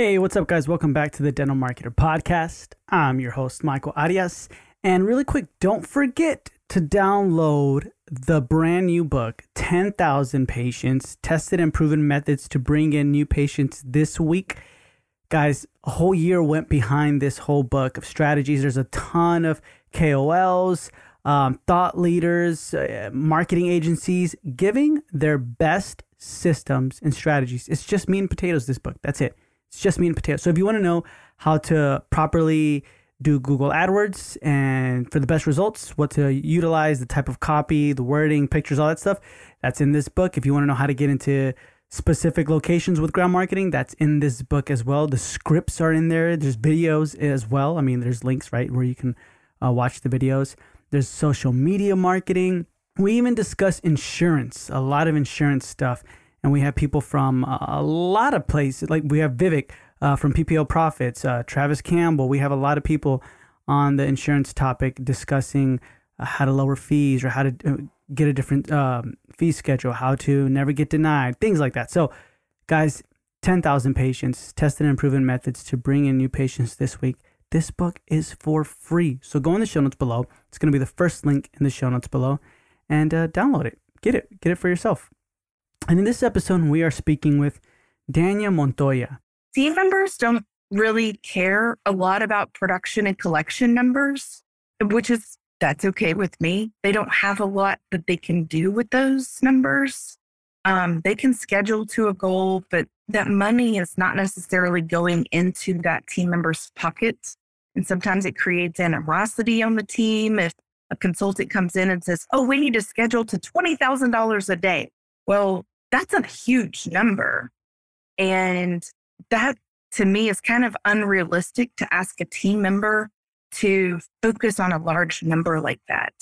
Hey, what's up, guys? Welcome back to the Dental Marketer Podcast. I'm your host, Michael Arias. And really quick, don't forget to download the brand new book, 10,000 Patients Tested and Proven Methods to Bring in New Patients This Week. Guys, a whole year went behind this whole book of strategies. There's a ton of KOLs, um, thought leaders, uh, marketing agencies giving their best systems and strategies. It's just meat and potatoes, this book. That's it. It's just meat and potatoes. So if you want to know how to properly do Google AdWords and for the best results, what to utilize, the type of copy, the wording, pictures, all that stuff, that's in this book. If you want to know how to get into specific locations with ground marketing, that's in this book as well. The scripts are in there. There's videos as well. I mean, there's links, right, where you can uh, watch the videos. There's social media marketing. We even discuss insurance, a lot of insurance stuff and we have people from a lot of places. Like we have Vivek uh, from PPO Profits, uh, Travis Campbell. We have a lot of people on the insurance topic discussing uh, how to lower fees or how to uh, get a different um, fee schedule, how to never get denied, things like that. So, guys, 10,000 patients, tested and proven methods to bring in new patients this week. This book is for free. So go in the show notes below. It's going to be the first link in the show notes below and uh, download it. Get it. Get it for yourself. And in this episode, we are speaking with Danya Montoya. Team members don't really care a lot about production and collection numbers, which is that's okay with me. They don't have a lot that they can do with those numbers. Um, they can schedule to a goal, but that money is not necessarily going into that team member's pocket. And sometimes it creates animosity on the team if a consultant comes in and says, Oh, we need to schedule to $20,000 a day. Well, that's a huge number. And that to me is kind of unrealistic to ask a team member to focus on a large number like that.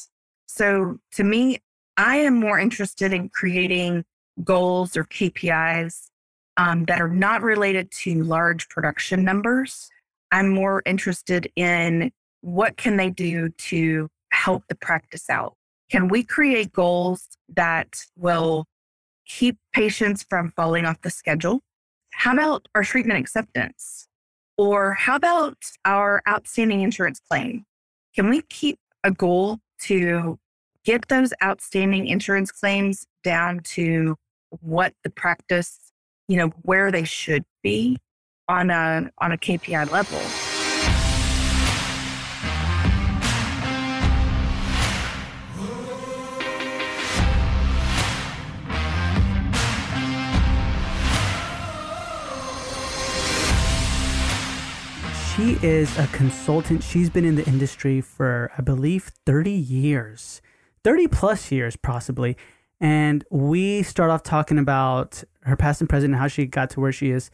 So to me, I am more interested in creating goals or KPIs um, that are not related to large production numbers. I'm more interested in what can they do to help the practice out? Can we create goals that will keep patients from falling off the schedule? How about our treatment acceptance? Or how about our outstanding insurance claim? Can we keep a goal to get those outstanding insurance claims down to what the practice, you know, where they should be on a on a KPI level? She is a consultant. She's been in the industry for, I believe, 30 years, 30 plus years, possibly. And we start off talking about her past and present and how she got to where she is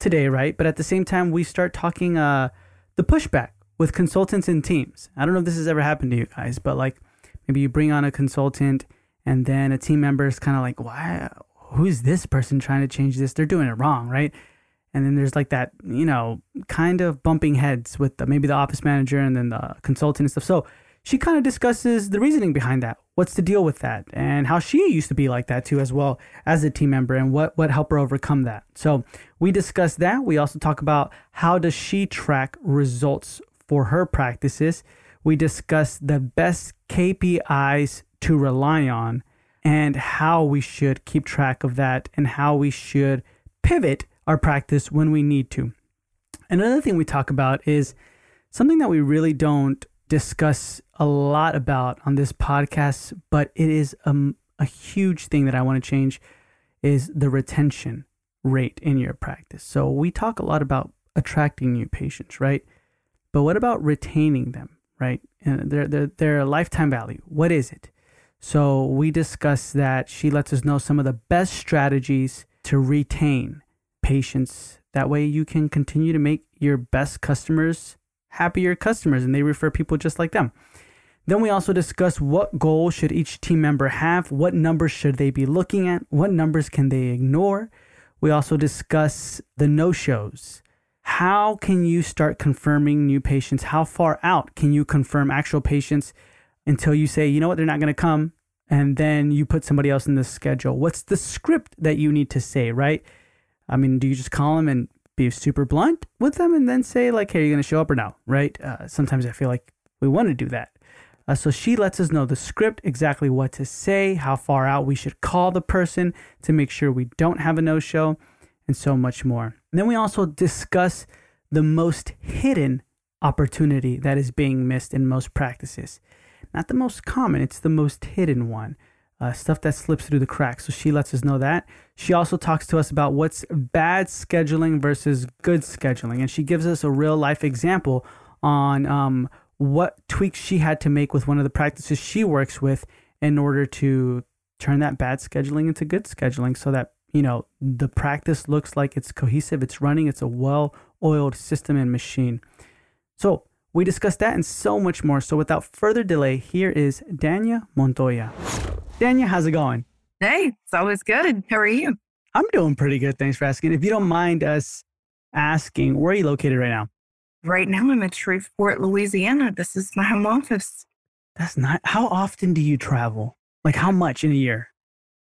today, right? But at the same time, we start talking uh, the pushback with consultants and teams. I don't know if this has ever happened to you guys, but like maybe you bring on a consultant and then a team member is kind of like, why? Who's this person trying to change this? They're doing it wrong, right? And then there's like that you know kind of bumping heads with the, maybe the office manager and then the consultant and stuff. So she kind of discusses the reasoning behind that. What's the deal with that? And how she used to be like that too as well as a team member and what what helped her overcome that. So we discuss that. We also talk about how does she track results for her practices. We discuss the best kpis to rely on and how we should keep track of that and how we should pivot our practice when we need to. Another thing we talk about is something that we really don't discuss a lot about on this podcast, but it is a, a huge thing that I want to change is the retention rate in your practice. So we talk a lot about attracting new patients, right? But what about retaining them, right? And their, their, their lifetime value, what is it? So we discuss that. She lets us know some of the best strategies to retain patients. That way you can continue to make your best customers happier customers and they refer people just like them. Then we also discuss what goals should each team member have, what numbers should they be looking at, what numbers can they ignore. We also discuss the no-shows. How can you start confirming new patients? How far out can you confirm actual patients until you say, you know what, they're not going to come, and then you put somebody else in the schedule? What's the script that you need to say, right? I mean, do you just call them and be super blunt with them and then say like, "Hey, are you going to show up or no?" Right? Uh, sometimes I feel like we want to do that. Uh, so she lets us know the script, exactly what to say, how far out we should call the person to make sure we don't have a no show, and so much more. And then we also discuss the most hidden opportunity that is being missed in most practices. Not the most common, it's the most hidden one. Uh, stuff that slips through the cracks. So she lets us know that. She also talks to us about what's bad scheduling versus good scheduling. And she gives us a real life example on um, what tweaks she had to make with one of the practices she works with in order to turn that bad scheduling into good scheduling so that you know the practice looks like it's cohesive it's running it's a well oiled system and machine so we discussed that and so much more so without further delay here is danya montoya danya how's it going hey it's always good how are you i'm doing pretty good thanks for asking if you don't mind us asking where are you located right now right now I'm in Shreveport, Louisiana. This is my home office. That's not. How often do you travel? Like how much in a year?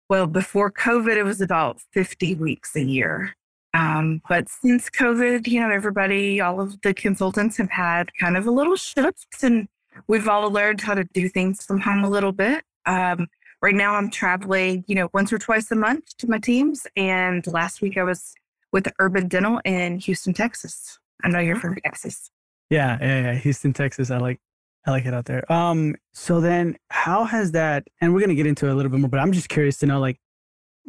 Well, before COVID, it was about 50 weeks a year. Um, but since COVID, you know, everybody, all of the consultants have had kind of a little shift and we've all learned how to do things from home a little bit. Um, right now I'm traveling, you know, once or twice a month to my teams. And last week I was with Urban Dental in Houston, Texas. I know you're from Texas. Yeah, yeah, yeah. Houston, Texas. I like I like it out there. Um, so then how has that and we're gonna get into it a little bit more, but I'm just curious to know like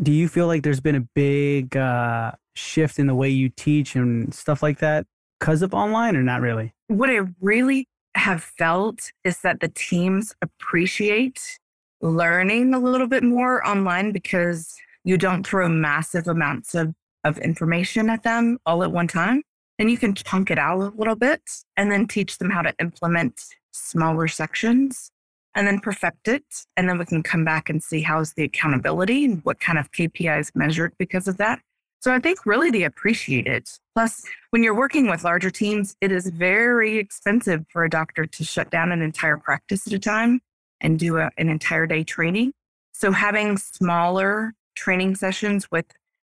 do you feel like there's been a big uh shift in the way you teach and stuff like that because of online or not really? What I really have felt is that the teams appreciate learning a little bit more online because you don't throw massive amounts of, of information at them all at one time and you can chunk it out a little bit and then teach them how to implement smaller sections and then perfect it. And then we can come back and see how's the accountability and what kind of KPIs measured because of that. So I think really they appreciate it. Plus, when you're working with larger teams, it is very expensive for a doctor to shut down an entire practice at a time and do a, an entire day training. So having smaller training sessions with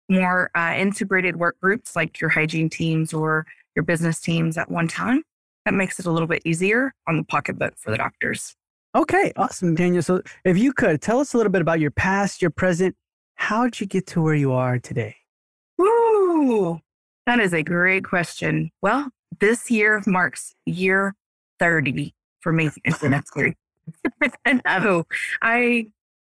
more uh, integrated work groups like your hygiene teams or your business teams at one time. That makes it a little bit easier on the pocketbook for the doctors. Okay, awesome, Danya. So, if you could tell us a little bit about your past, your present, how did you get to where you are today? Ooh, that is a great question. Well, this year marks year 30 for me in the know I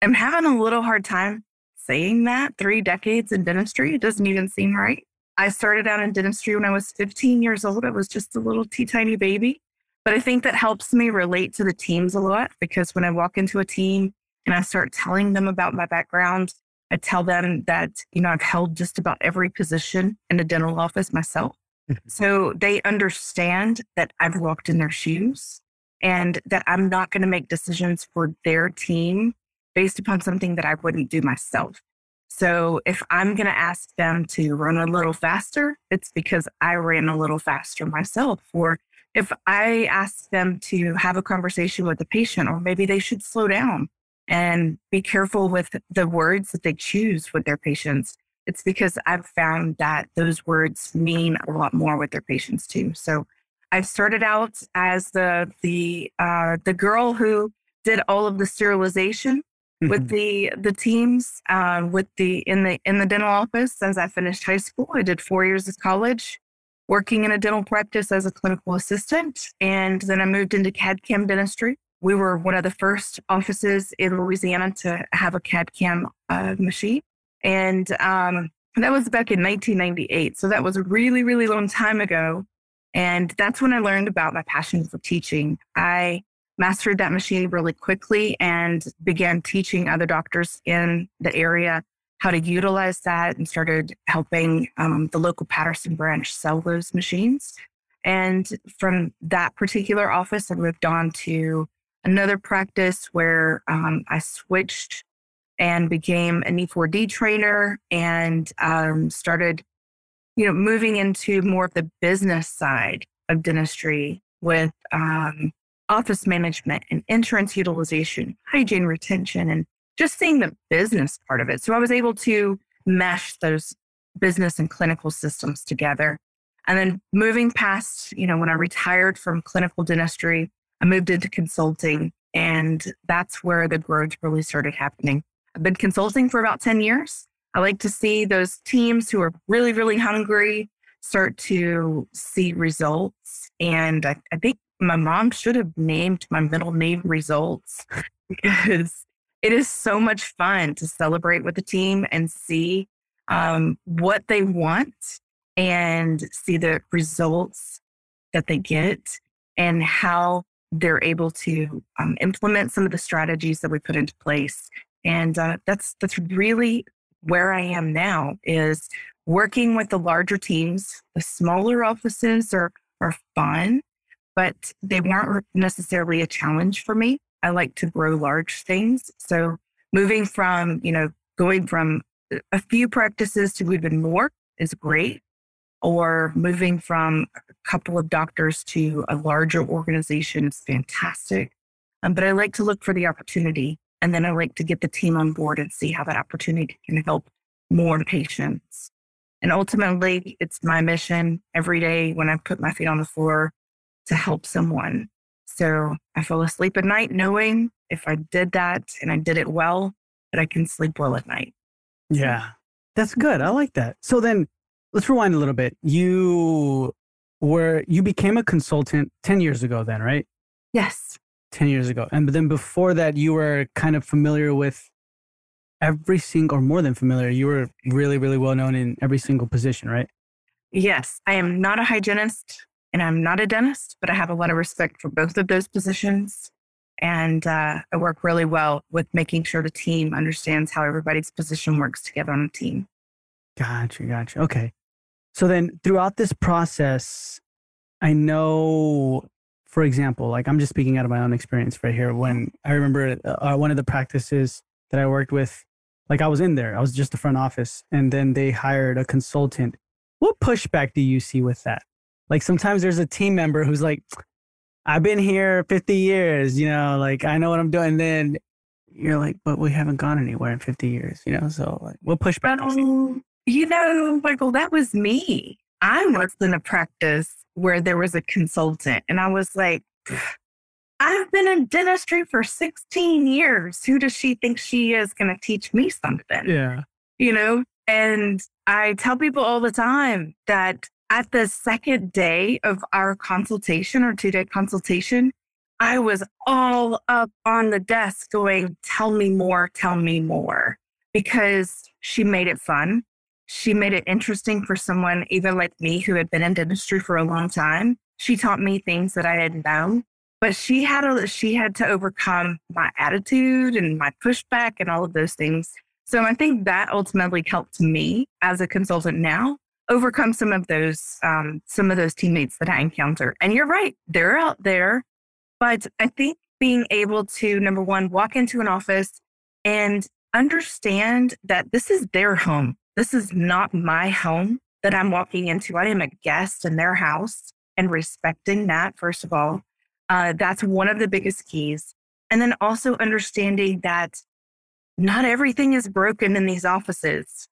am having a little hard time saying that three decades in dentistry. It doesn't even seem right. I started out in dentistry when I was 15 years old. I was just a little tea tiny baby. But I think that helps me relate to the teams a lot because when I walk into a team and I start telling them about my background, I tell them that, you know, I've held just about every position in a dental office myself. So they understand that I've walked in their shoes and that I'm not going to make decisions for their team based upon something that I wouldn't do myself. So if I'm going to ask them to run a little faster, it's because I ran a little faster myself. Or if I ask them to have a conversation with the patient, or maybe they should slow down and be careful with the words that they choose with their patients, it's because I've found that those words mean a lot more with their patients too. So I started out as the the uh, the girl who did all of the sterilization with mm-hmm. the the teams uh, with the in the in the dental office as I finished high school. I did four years of college, working in a dental practice as a clinical assistant, and then I moved into CAD CAM dentistry. We were one of the first offices in Louisiana to have a CAD CAM uh, machine, and um, that was back in 1998. So that was a really really long time ago, and that's when I learned about my passion for teaching. I mastered that machine really quickly and began teaching other doctors in the area how to utilize that and started helping um, the local Patterson branch sell those machines. And from that particular office, I moved on to another practice where um, I switched and became an E4D trainer and um, started, you know, moving into more of the business side of dentistry with um, office management and insurance utilization, hygiene retention, and just seeing the business part of it. So I was able to mesh those business and clinical systems together. And then moving past, you know, when I retired from clinical dentistry, I moved into consulting, and that's where the growth really started happening. I've been consulting for about 10 years. I like to see those teams who are really, really hungry start to see results. And I, I think my mom should have named my middle name results because it is so much fun to celebrate with the team and see um, what they want and see the results that they get and how they're able to um, implement some of the strategies that we put into place. And uh, that's that's really where I am now is working with the larger teams. The smaller offices are are fun, but they weren't necessarily a challenge for me. I like to grow large things. So moving from, you know, going from a few practices to even more is great. Or moving from a couple of doctors to a larger organization is fantastic. Um, but I like to look for the opportunity and then I like to get the team on board and see how that opportunity can help more patients. And ultimately, it's my mission every day when I put my feet on the floor to help someone. So I fall asleep at night knowing if I did that and I did it well, that I can sleep well at night. Yeah, that's good. I like that. So then let's rewind a little bit. You were, you became a consultant 10 years ago, then, right? Yes. 10 years ago. And then before that, you were kind of familiar with every single, or more than familiar, you were really, really well known in every single position, right? Yes. I am not a hygienist and I'm not a dentist, but I have a lot of respect for both of those positions. And uh, I work really well with making sure the team understands how everybody's position works together on a team. Gotcha. Gotcha. Okay. So then throughout this process, I know, for example, like I'm just speaking out of my own experience right here. When I remember uh, one of the practices that I worked with, like I was in there, I was just the front office, and then they hired a consultant. What pushback do you see with that? Like sometimes there's a team member who's like, I've been here 50 years, you know, like I know what I'm doing. And then you're like, but we haven't gone anywhere in 50 years, you know? So like, we'll push back. You know, Michael, that was me. I was in a practice where there was a consultant and I was like, I've been in dentistry for 16 years. Who does she think she is going to teach me something? Yeah. You know, and I tell people all the time that at the second day of our consultation or two day consultation, I was all up on the desk going, Tell me more, tell me more, because she made it fun. She made it interesting for someone even like me who had been in dentistry for a long time. She taught me things that I hadn't know, but she had a, she had to overcome my attitude and my pushback and all of those things. So I think that ultimately helped me as a consultant now overcome some of those um, some of those teammates that I encounter. And you're right, they're out there. But I think being able to number one, walk into an office and understand that this is their home. This is not my home that I'm walking into. I am a guest in their house and respecting that, first of all. Uh, that's one of the biggest keys. And then also understanding that not everything is broken in these offices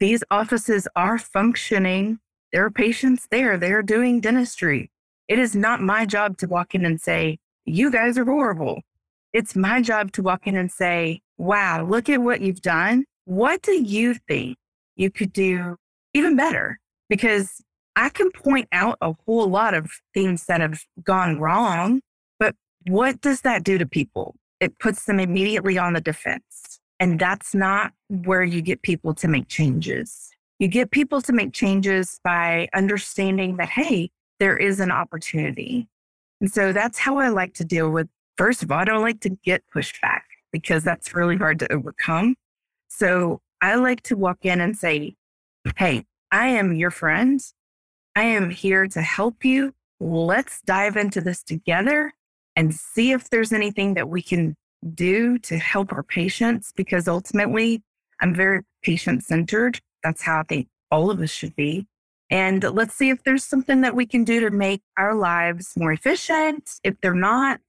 these offices are functioning. There are patients there. They're doing dentistry. It is not my job to walk in and say, you guys are horrible. It's my job to walk in and say, wow, look at what you've done. What do you think you could do even better? Because I can point out a whole lot of things that have gone wrong, but what does that do to people? It puts them immediately on the defense. And that's not where you get people to make changes. You get people to make changes by understanding that, hey, there is an opportunity. And so that's how I like to deal with. First of all, I don't like to get pushback because that's really hard to overcome. So I like to walk in and say, hey, I am your friend. I am here to help you. Let's dive into this together and see if there's anything that we can do to help our patients because ultimately I'm very patient centered. That's how I think all of us should be. And let's see if there's something that we can do to make our lives more efficient, if they're not,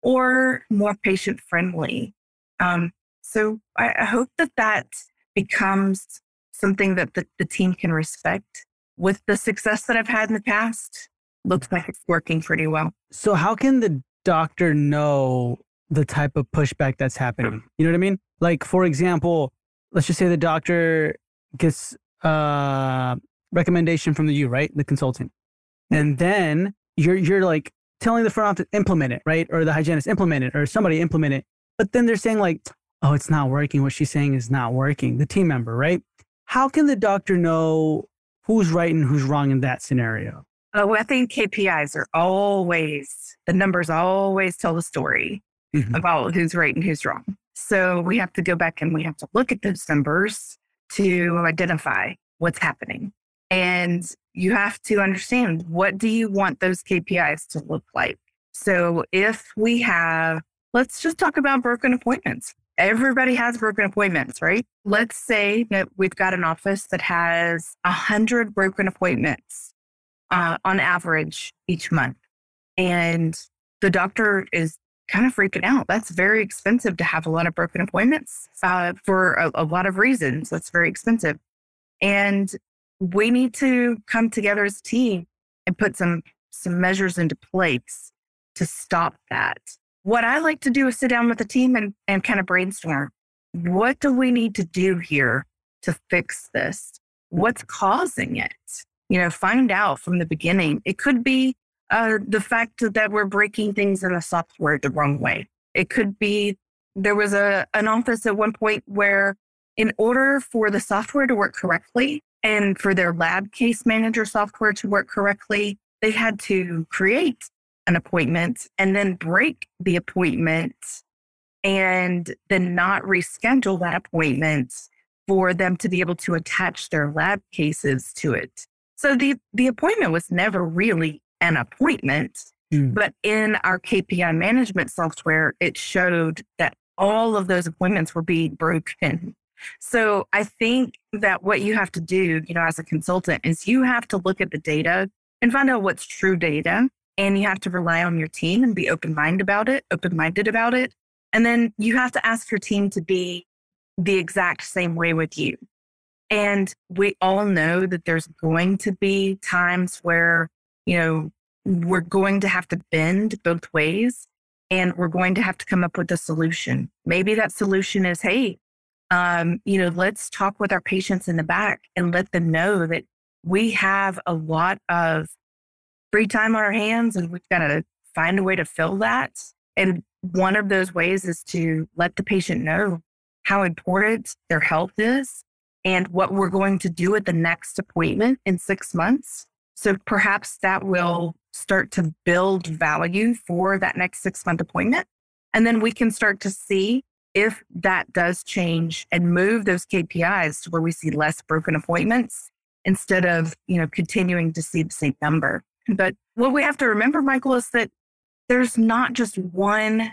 or more patient friendly. Um, so I, I hope that that becomes something that the, the team can respect. With the success that I've had in the past, looks like it's working pretty well. So, how can the doctor know the type of pushback that's happening? You know what I mean? Like, for example, let's just say the doctor gets a uh, recommendation from the you, right? The consultant. And then you're you're like telling the front office implement it, right? Or the hygienist implement it, or somebody implement it. But then they're saying like, oh, it's not working. What she's saying is not working. The team member, right? How can the doctor know who's right and who's wrong in that scenario? Oh, I think KPIs are always, the numbers always tell the story mm-hmm. about who's right and who's wrong. So we have to go back and we have to look at those numbers to identify what's happening. And you have to understand what do you want those KPIs to look like? So if we have, let's just talk about broken appointments. Everybody has broken appointments, right? Let's say that we've got an office that has 100 broken appointments uh, on average each month. And the doctor is kind of freaking out. That's very expensive to have a lot of broken appointments uh, for a, a lot of reasons. That's very expensive. And we need to come together as a team and put some some measures into place to stop that what I like to do is sit down with the team and, and kind of brainstorm. What do we need to do here to fix this? What's causing it? You know, find out from the beginning. It could be uh, the fact that we're breaking things in the software the wrong way. It could be there was a an office at one point where, in order for the software to work correctly and for their lab case manager software to work correctly, they had to create an appointment and then break the appointment and then not reschedule that appointment for them to be able to attach their lab cases to it. So the, the appointment was never really an appointment, mm. but in our KPI management software, it showed that all of those appointments were being broken. So I think that what you have to do, you know, as a consultant is you have to look at the data and find out what's true data and you have to rely on your team and be open minded about it, open minded about it. And then you have to ask your team to be the exact same way with you. And we all know that there's going to be times where, you know, we're going to have to bend both ways and we're going to have to come up with a solution. Maybe that solution is, hey, um, you know, let's talk with our patients in the back and let them know that we have a lot of free time on our hands and we've got to find a way to fill that. And one of those ways is to let the patient know how important their health is and what we're going to do at the next appointment in six months. So perhaps that will start to build value for that next six month appointment. And then we can start to see if that does change and move those KPIs to where we see less broken appointments instead of, you know, continuing to see the same number. But what we have to remember, Michael, is that there's not just one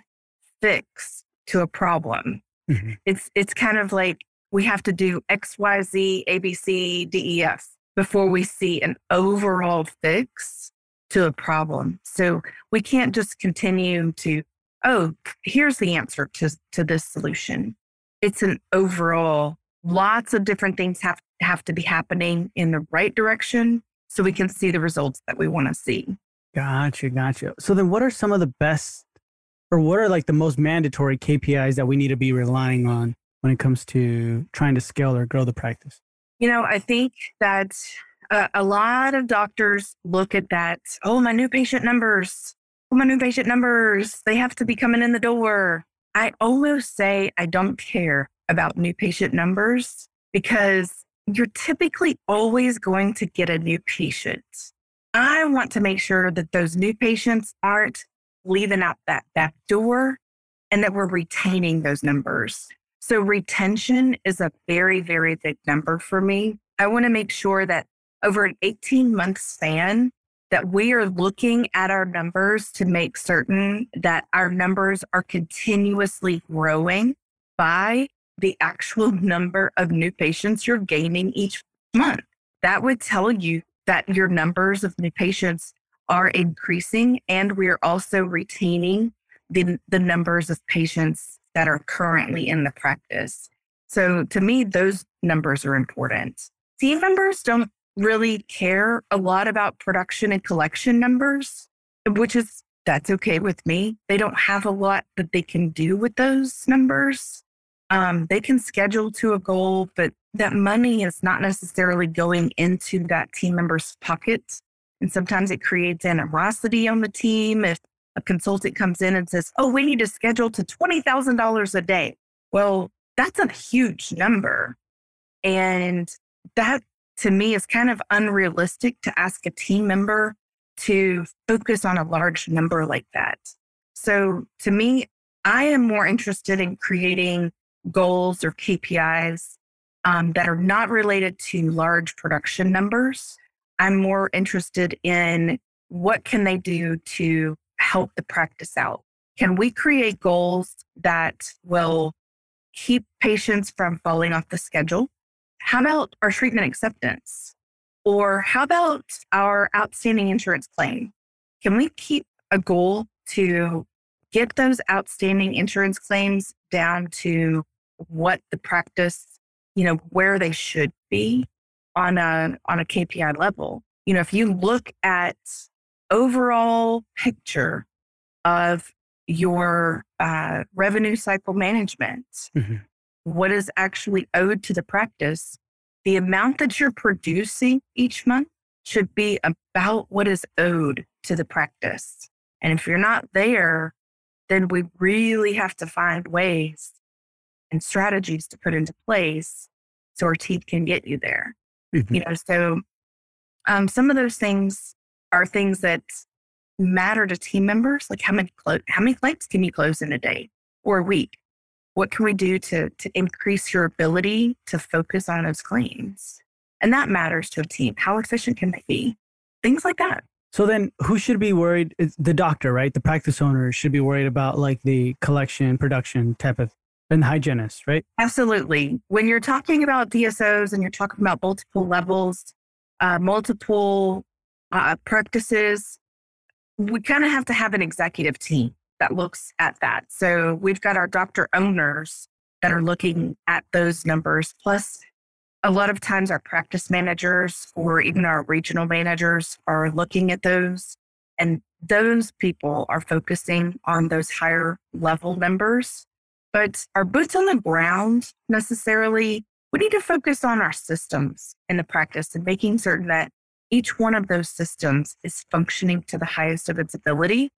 fix to a problem. Mm-hmm. It's it's kind of like we have to do X, Y, Z, A, B, C, D, E, F before we see an overall fix to a problem. So we can't just continue to, oh, here's the answer to, to this solution. It's an overall, lots of different things have, have to be happening in the right direction so we can see the results that we want to see. Gotcha, gotcha. So then what are some of the best or what are like the most mandatory KPIs that we need to be relying on when it comes to trying to scale or grow the practice? You know, I think that uh, a lot of doctors look at that, oh, my new patient numbers, oh, my new patient numbers, they have to be coming in the door. I almost say I don't care about new patient numbers because you're typically always going to get a new patient. I want to make sure that those new patients aren't leaving out that back door and that we're retaining those numbers. So, retention is a very, very big number for me. I want to make sure that over an 18 month span, that we are looking at our numbers to make certain that our numbers are continuously growing by the actual number of new patients you're gaining each month. That would tell you that your numbers of new patients are increasing and we're also retaining the, the numbers of patients that are currently in the practice. So to me, those numbers are important. Team members don't really care a lot about production and collection numbers, which is that's okay with me. They don't have a lot that they can do with those numbers. Um, they can schedule to a goal, but that money is not necessarily going into that team member's pocket. And sometimes it creates animosity on the team if a consultant comes in and says, Oh, we need to schedule to $20,000 a day. Well, that's a huge number. And that to me is kind of unrealistic to ask a team member to focus on a large number like that. So to me, I am more interested in creating goals or KPIs um, that are not related to large production numbers. I'm more interested in what can they do to help the practice out. Can we create goals that will keep patients from falling off the schedule? How about our treatment acceptance? Or how about our outstanding insurance claim? Can we keep a goal to get those outstanding insurance claims down to what the practice, you know, where they should be on a on a KPI level? You know, if you look at overall picture of your uh, revenue cycle management, mm-hmm. what is actually owed to the practice, the amount that you're producing each month should be about what is owed to the practice. And if you're not there, then we really have to find ways and strategies to put into place so our team can get you there. Mm-hmm. You know, so um, some of those things are things that matter to team members, like how many clo- how many claims can you close in a day or a week? What can we do to to increase your ability to focus on those claims? And that matters to a team. How efficient can they be? Things like that. So then who should be worried? It's the doctor, right? The practice owner should be worried about like the collection, production type of and hygienist, right? Absolutely. When you're talking about DSOs and you're talking about multiple levels, uh, multiple uh, practices, we kind of have to have an executive team that looks at that. So we've got our doctor owners that are looking at those numbers, plus a lot of times our practice managers or even our regional managers are looking at those. And those people are focusing on those higher level numbers. But our boots on the ground necessarily, we need to focus on our systems in the practice and making certain that each one of those systems is functioning to the highest of its ability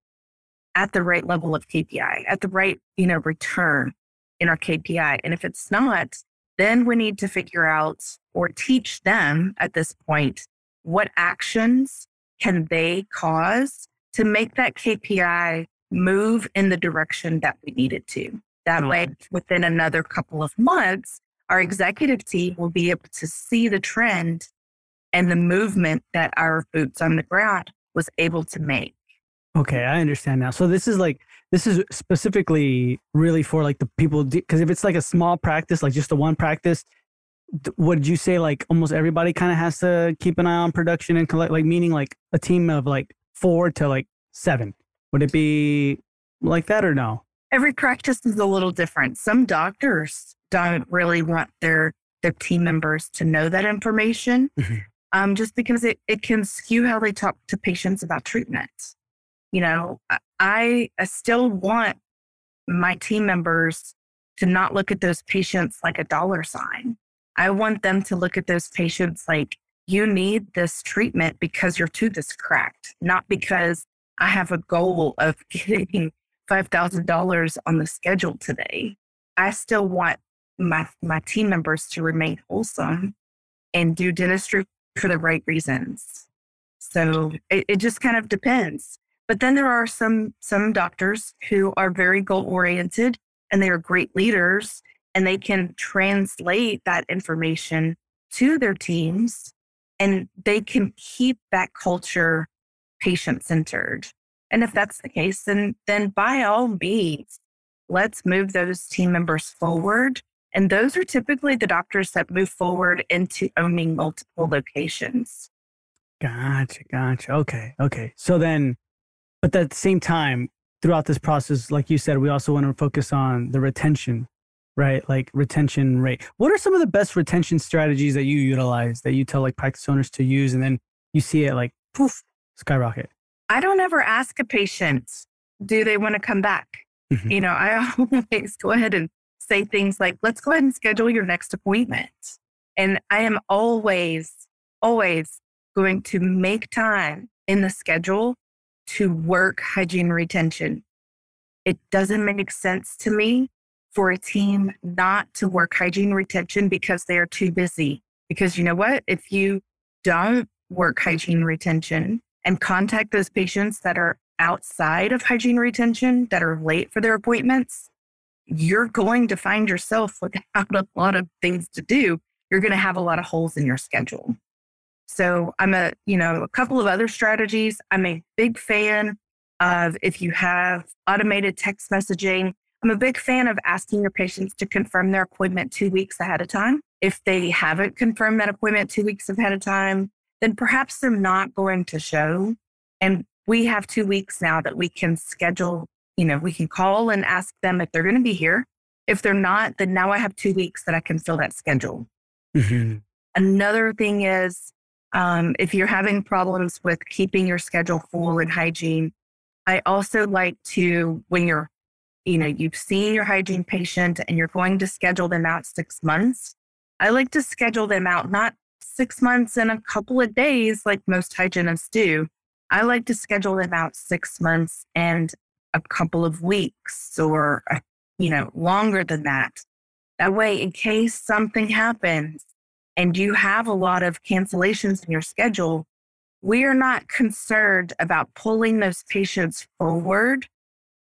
at the right level of KPI, at the right, you know, return in our KPI. And if it's not, then we need to figure out or teach them at this point what actions can they cause to make that KPI move in the direction that we need it to. That way, mm-hmm. within another couple of months, our executive team will be able to see the trend and the movement that our boots on the ground was able to make. Okay, I understand now. So this is like this is specifically really for like the people because if it's like a small practice, like just the one practice, would you say like almost everybody kind of has to keep an eye on production and collect like meaning like a team of like four to like seven? Would it be like that or no? Every practice is a little different. Some doctors don't really want their their team members to know that information. Mm-hmm um, just because it, it can skew how they talk to patients about treatment. You know, I, I still want my team members to not look at those patients like a dollar sign. I want them to look at those patients like, you need this treatment because your tooth is cracked, not because I have a goal of getting $5,000 on the schedule today. I still want my, my team members to remain wholesome and do dentistry for the right reasons. So it, it just kind of depends. But then there are some some doctors who are very goal oriented and they are great leaders and they can translate that information to their teams and they can keep that culture patient centered. And if that's the case, then then by all means, let's move those team members forward and those are typically the doctors that move forward into owning multiple locations. Gotcha. Gotcha. Okay. Okay. So then, but at the same time, throughout this process, like you said, we also want to focus on the retention right? Like retention rate. What are some of the best retention strategies that you utilize that you tell like practice owners to use and then you see it like poof, skyrocket? I don't ever ask a patient, do they want to come back? Mm-hmm. You know, I always go ahead and say things like, let's go ahead and schedule your next appointment. And I am always, always going to make time in the schedule to work hygiene retention. It doesn't make sense to me for a team not to work hygiene retention because they are too busy. Because you know what? If you don't work hygiene retention and contact those patients that are outside of hygiene retention that are late for their appointments, you're going to find yourself without a lot of things to do. You're going to have a lot of holes in your schedule. So I'm a, you know, a couple of other strategies. I'm a big fan of if you have automated text messaging. I'm a big fan of asking your patients to confirm their appointment two weeks ahead of time. If they haven't confirmed that appointment two weeks ahead of time, then perhaps they're not going to show. And we have two weeks now that we can schedule, you know, we can call and ask them if they're going to be here. If they're not, then now I have two weeks that I can fill that schedule. Mm-hmm. Another thing is um, if you're having problems with keeping your schedule full and hygiene, I also like to, when you're, you know, you've seen your hygiene patient and you're going to schedule them out six months, I like to schedule them out not six months and a couple of days like most hygienists do, I like to schedule about six months and a couple of weeks or, uh, you know, longer than that. That way, in case something happens and you have a lot of cancellations in your schedule, we are not concerned about pulling those patients forward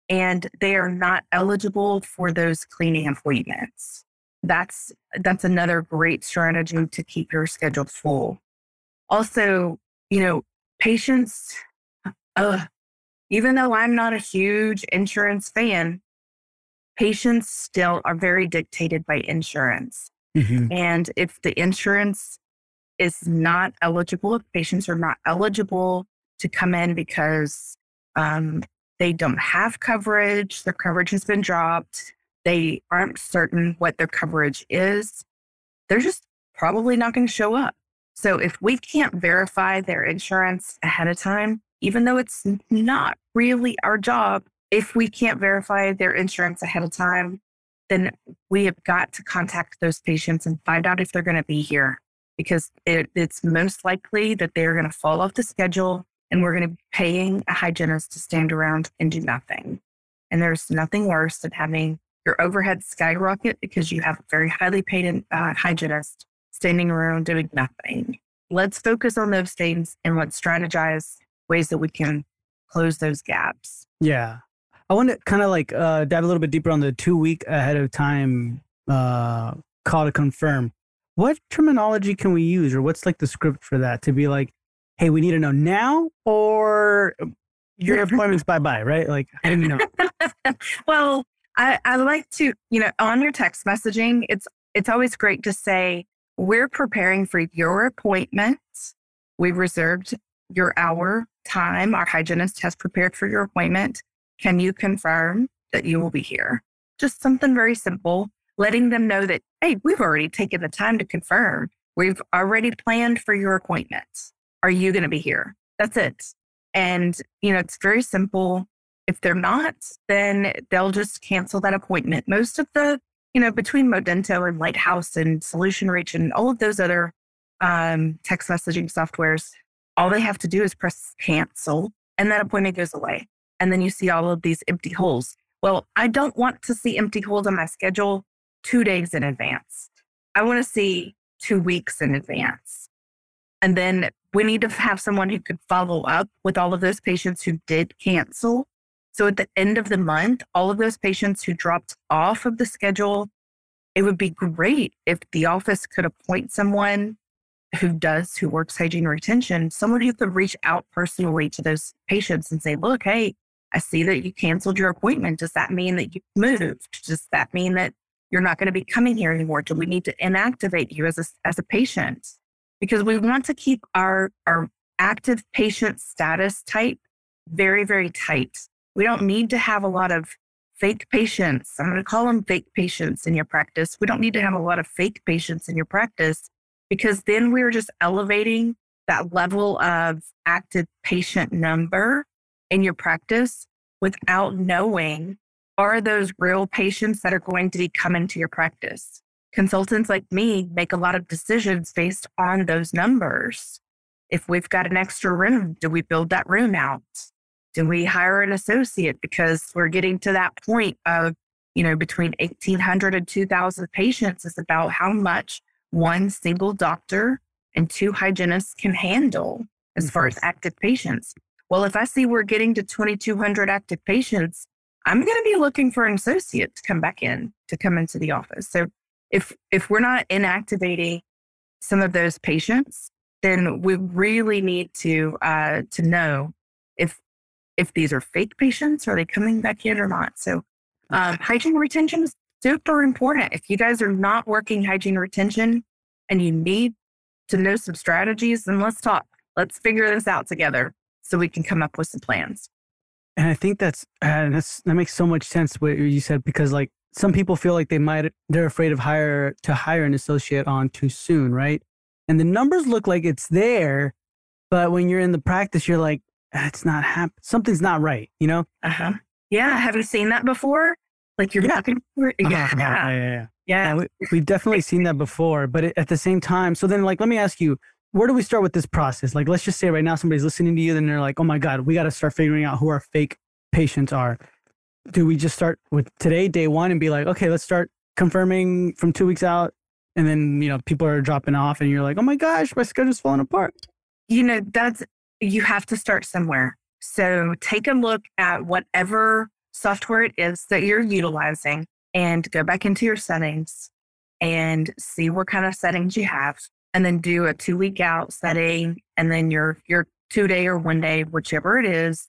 and they are not eligible for those cleaning appointments. That's that's another great strategy to keep your schedule full. Also, you know, patients, uh, even though I'm not a huge insurance fan, patients still are very dictated by insurance. Mm-hmm. And if the insurance is not eligible, if patients are not eligible to come in because um, they don't have coverage, their coverage has been dropped, they aren't certain what their coverage is, they're just probably not going to show up. So if we can't verify their insurance ahead of time, even though it's not really our job, if we can't verify their insurance ahead of time, then we have got to contact those patients and find out if they're going to be here because it, it's most likely that they're going to fall off the schedule and we're going to be paying a hygienist to stand around and do nothing. And there's nothing worse than having your overhead skyrocket because you have a very highly paid uh, hygienist standing around doing nothing. Let's focus on those things and let's strategize ways that we can close those gaps. Yeah. I want to kind of like uh, dive a little bit deeper on the two week ahead of time uh, call to confirm. What terminology can we use, or what's like the script for that to be like, hey, we need to know now, or your appointment's bye bye, right? Like, I didn't know. well, I, I like to, you know, on your text messaging, it's it's always great to say, we're preparing for your appointment. We've reserved your hour time. Our hygienist has prepared for your appointment. Can you confirm that you will be here? Just something very simple, letting them know that, hey, we've already taken the time to confirm. We've already planned for your appointment. Are you going to be here? That's it. And, you know, it's very simple. If they're not, then they'll just cancel that appointment. Most of the, you know, between Modento and Lighthouse and Solutionreach and all of those other um, text messaging softwares, all they have to do is press cancel and that appointment goes away. And then you see all of these empty holes. Well, I don't want to see empty holes on my schedule two days in advance. I want to see two weeks in advance. And then we need to have someone who could follow up with all of those patients who did cancel so at the end of the month, all of those patients who dropped off of the schedule, it would be great if the office could appoint someone who does, who works hygiene retention, someone who could reach out personally to those patients and say, look, hey, I see that you canceled your appointment. Does that mean that you moved? Does that mean that you're not going to be coming here anymore? Do we need to inactivate you as a, as a patient? Because we want to keep our, our active patient status type very, very tight we don't need to have a lot of fake patients. I'm going to call them fake patients in your practice. We don't need to have a lot of fake patients in your practice because then we're just elevating that level of active patient number in your practice without knowing are those real patients that are going to be coming to your practice. Consultants like me make a lot of decisions based on those numbers. If we've got an extra room, do we build that room out? Do we hire an associate because we're getting to that point of, you know, between 1,800 and 2,000 patients is about how much one single doctor and two hygienists can handle as far as active patients. Well, if I see we're getting to 2,200 active patients, I'm going to be looking for an associate to come back in to come into the office. So if if we're not inactivating some of those patients, then we really need to uh, to know if if these are fake patients, are they coming back in or not? So um, hygiene retention is super important. If you guys are not working hygiene retention and you need to know some strategies, then let's talk. Let's figure this out together so we can come up with some plans. And I think that's uh, that's that makes so much sense what you said because like some people feel like they might they're afraid of hire to hire an associate on too soon, right? And the numbers look like it's there, but when you're in the practice, you're like, it's not happening. Something's not right, you know? Uh huh. Yeah. Have you seen that before? Like you're yeah. looking for it? Uh-huh. Yeah. yeah, yeah, yeah. Yeah. we, we've definitely seen that before, but at the same time, so then like, let me ask you, where do we start with this process? Like, let's just say right now somebody's listening to you, and they're like, oh my God, we got to start figuring out who our fake patients are. Do we just start with today, day one, and be like, okay, let's start confirming from two weeks out? And then, you know, people are dropping off, and you're like, oh my gosh, my schedule's falling apart. You know, that's, you have to start somewhere. So take a look at whatever software it is that you're utilizing and go back into your settings and see what kind of settings you have and then do a two week out setting and then your your two day or one day whichever it is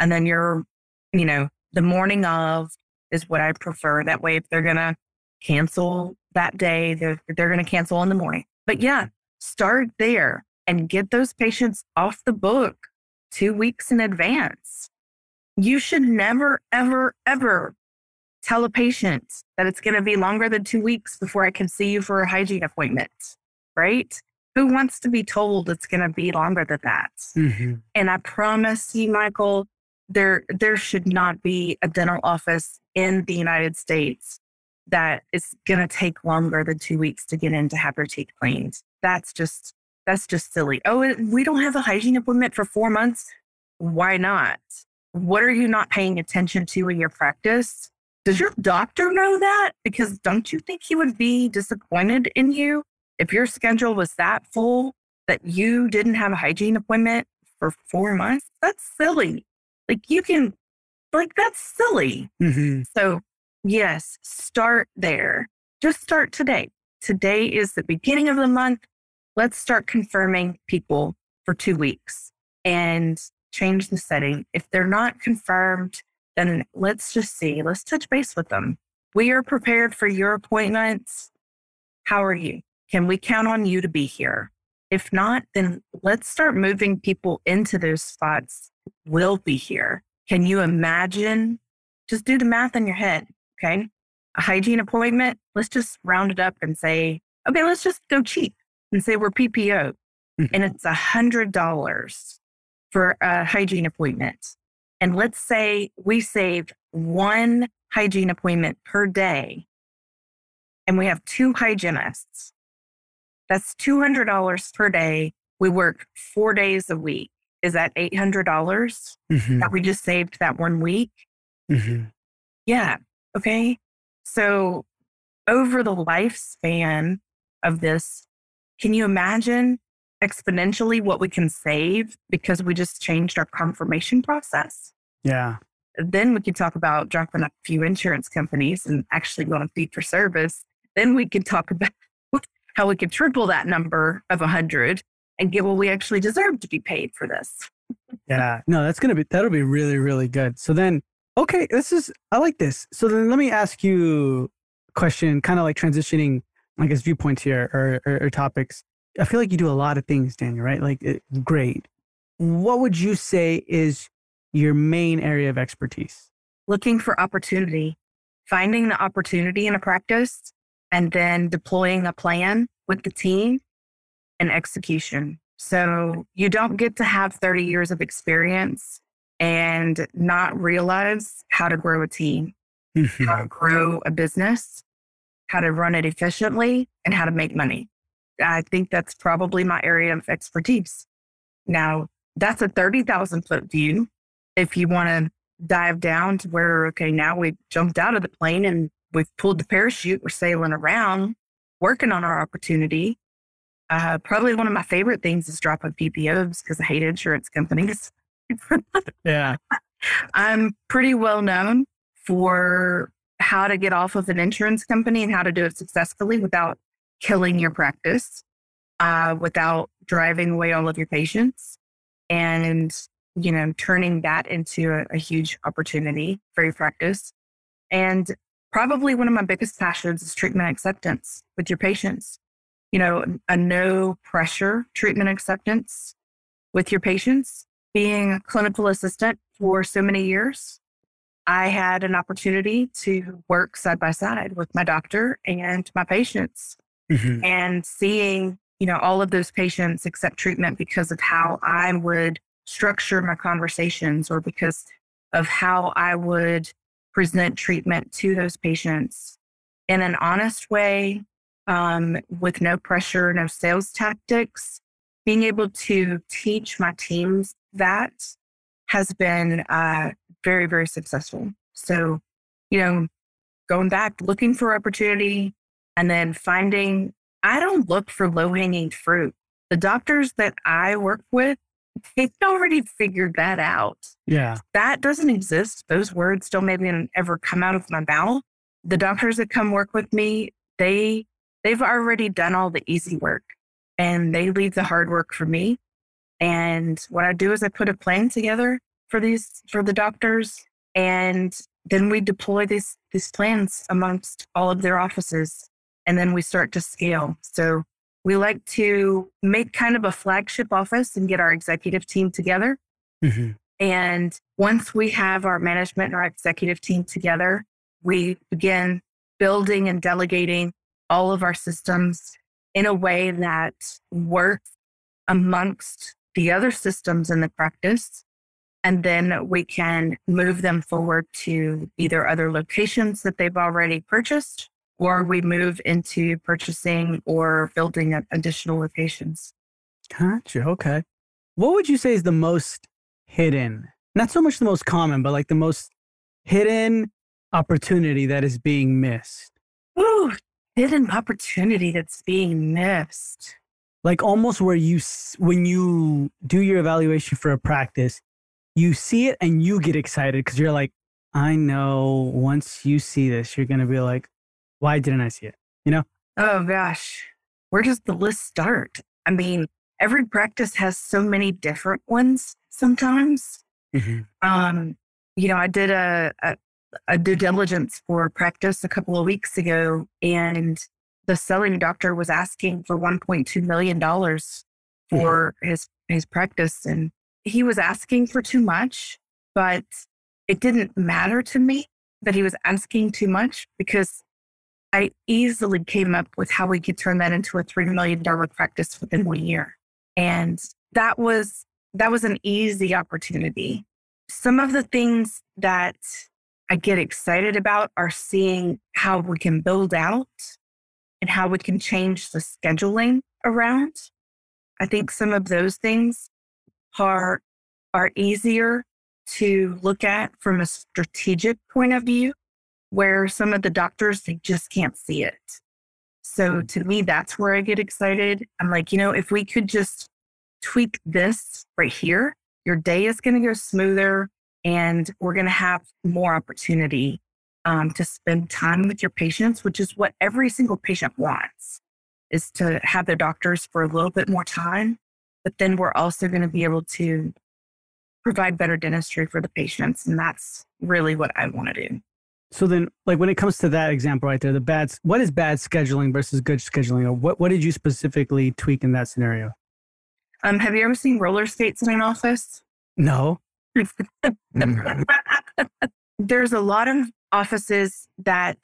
and then your you know the morning of is what i prefer. That way if they're gonna cancel that day they're, they're gonna cancel in the morning. But yeah start there and get those patients off the book two weeks in advance you should never ever ever tell a patient that it's going to be longer than two weeks before i can see you for a hygiene appointment right? Who wants to be told it's going to be longer than that? Mm-hmm. And I promise you, Michael, there there should not be a dental office in the United States that is going to take longer than two weeks to get in to have your teeth cleaned. That's just that's just silly. Oh, we don't have a hygiene appointment for four months. Why not? What are you not paying attention to in your practice? Does your doctor know that? Because don't you think he would be disappointed in you if your schedule was that full that you didn't have a hygiene appointment for four months, that's silly. Like you can, like, that's silly. Mm-hmm. So, yes, start there. Just start today. Today is the beginning of the month. Let's start confirming people for two weeks and change the setting. If they're not confirmed, then let's just see. Let's touch base with them. We are prepared for your appointments. How are you? Can we count on you to be here? If not, then let's start moving people into those spots. Will be here. Can you imagine? Just do the math in your head. Okay. A hygiene appointment, let's just round it up and say, okay, let's just go cheap and say we're PPO Mm-hmm. and it's a hundred dollars for a hygiene appointment. And let's say we save one hygiene appointment per day and we have two hygienists. That's $200 per day. We work four days a week. Is that $800 Mm-hmm. that we just saved that one week? Mm-hmm. Yeah. Okay. So over the lifespan of this, can you imagine exponentially what we can save because we just changed our confirmation process? Yeah. Then we could talk about dropping a few insurance companies and actually going fee for service. Then we could talk about how we could triple that number of 100 and get what we actually deserve to be paid for this. Yeah. No, that's gonna be that'll be really, really good. So then okay, this is I like this. So then let me ask you a question, kind of like transitioning, I guess, viewpoints here or, or, or topics. I feel like you do a lot of things, Danya, right? Like it, great. What would you say is your main area of expertise? Looking for opportunity finding the opportunity in a practice and then deploying a plan with the team and execution. So you don't get to have 30 years of experience and not realize how to grow a team, mm-hmm. how to grow a business, how to run it efficiently, and how to make money. I think that's probably my area of expertise. Now, that's a 30,000 foot view. If you want to dive down to where, okay, now we've jumped out of the plane and we've pulled the parachute, we're sailing around, working on our opportunity. Uh, probably one of my favorite things is dropping PPOs because I hate insurance companies. yeah. I'm pretty well known for how to get off of an insurance company and how to do it successfully without killing your practice, uh, without driving away all of your patients, and you know turning that into a, a huge opportunity for your practice. And probably one of my biggest passions is treatment acceptance with your patients. You know, a no pressure treatment acceptance with your patients. Being a clinical assistant for so many years, I had an opportunity to work side by side with my doctor and my patients mm-hmm. and seeing, you know, all of those patients accept treatment because of how I would structure my conversations or because of how I would present treatment to those patients in an honest way, um, with no pressure, no sales tactics. Being able to teach my teams that has been uh, very, very successful. So, you know, going back, looking for opportunity and then finding, I don't look for low hanging fruit. The doctors that I work with they've already figured that out. Yeah. That doesn't exist. Those words don't maybe ever come out of my mouth. The doctors that come work with me, they they've already done all the easy work and they leave the hard work for me. And what I do is I put a plan together for these for the doctors and then we deploy these these plans amongst all of their offices and then we start to scale. So we like to make kind of a flagship office and get our executive team together. Mm-hmm. And once we have our management and our executive team together, we begin building and delegating all of our systems in a way that works amongst the other systems in the practice. And then we can move them forward to either other locations that they've already purchased or we move into purchasing or building additional locations. Gotcha. Okay. What would you say is the most hidden, not so much the most common, but like the most hidden opportunity that is being missed? Ooh, hidden opportunity that's being missed. Like almost where you, when you do your evaluation for a practice, you see it and you get excited because you're like, I know once you see this, you're going to be like, why didn't I see it? You know? Oh gosh. Where does the list start? I mean, every practice has so many different ones sometimes. Mm-hmm. Um, you know, I did a, a, a due diligence for practice a couple of weeks ago, and the selling doctor was asking for $1.2 million for mm-hmm. his his practice. And he was asking for too much, but it didn't matter to me that he was asking too much because I easily came up with how we could turn that into a $3 million practice within one year. And that was, that was an easy opportunity. Some of the things that I get excited about are seeing how we can build out and how we can change the scheduling around. I think some of those things are, are easier to look at from a strategic point of view where some of the doctors they just can't see it. So to me, that's where I get excited. I'm like, you know, if we could just tweak this right here, your day is going to go smoother and we're going to have more opportunity um, to spend time with your patients, which is what every single patient wants is to have their doctors for a little bit more time. But then we're also going to be able to provide better dentistry for the patients. And that's really what I want to do. So then, like when it comes to that example right there, the bad, what is bad scheduling versus good scheduling, or what what did you specifically tweak in that scenario? Um, have you ever seen roller skates in an office? No. there's a lot of offices that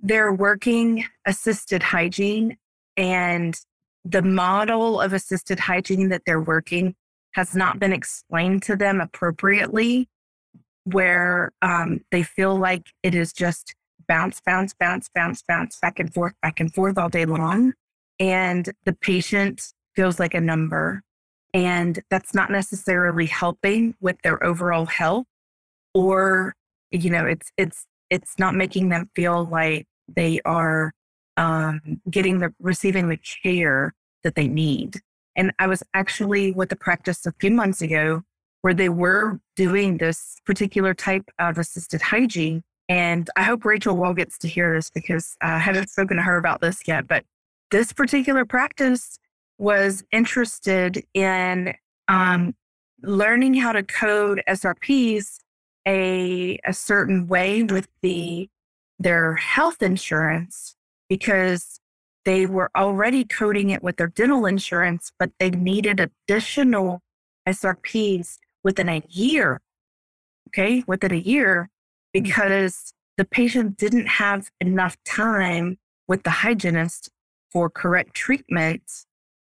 they're working assisted hygiene and the model of assisted hygiene that they're working has not been explained to them appropriately where um, they feel like it is just bounce, bounce, bounce, bounce, bounce, back and forth, back and forth all day long. And the patient feels like a number. And that's not necessarily helping with their overall health or, you know, it's, it's, it's not making them feel like they are um, getting the, receiving the care that they need. And I was actually with a practice a few months ago where they were doing this particular type of assisted hygiene. And I hope Rachel Wall gets to hear this because I haven't spoken to her about this yet. But this particular practice was interested in um, learning how to code SRPs a, a certain way with the their health insurance because they were already coding it with their dental insurance, but they needed additional SRPs within a year. Okay, within a year, because the patient didn't have enough time with the hygienist for correct treatment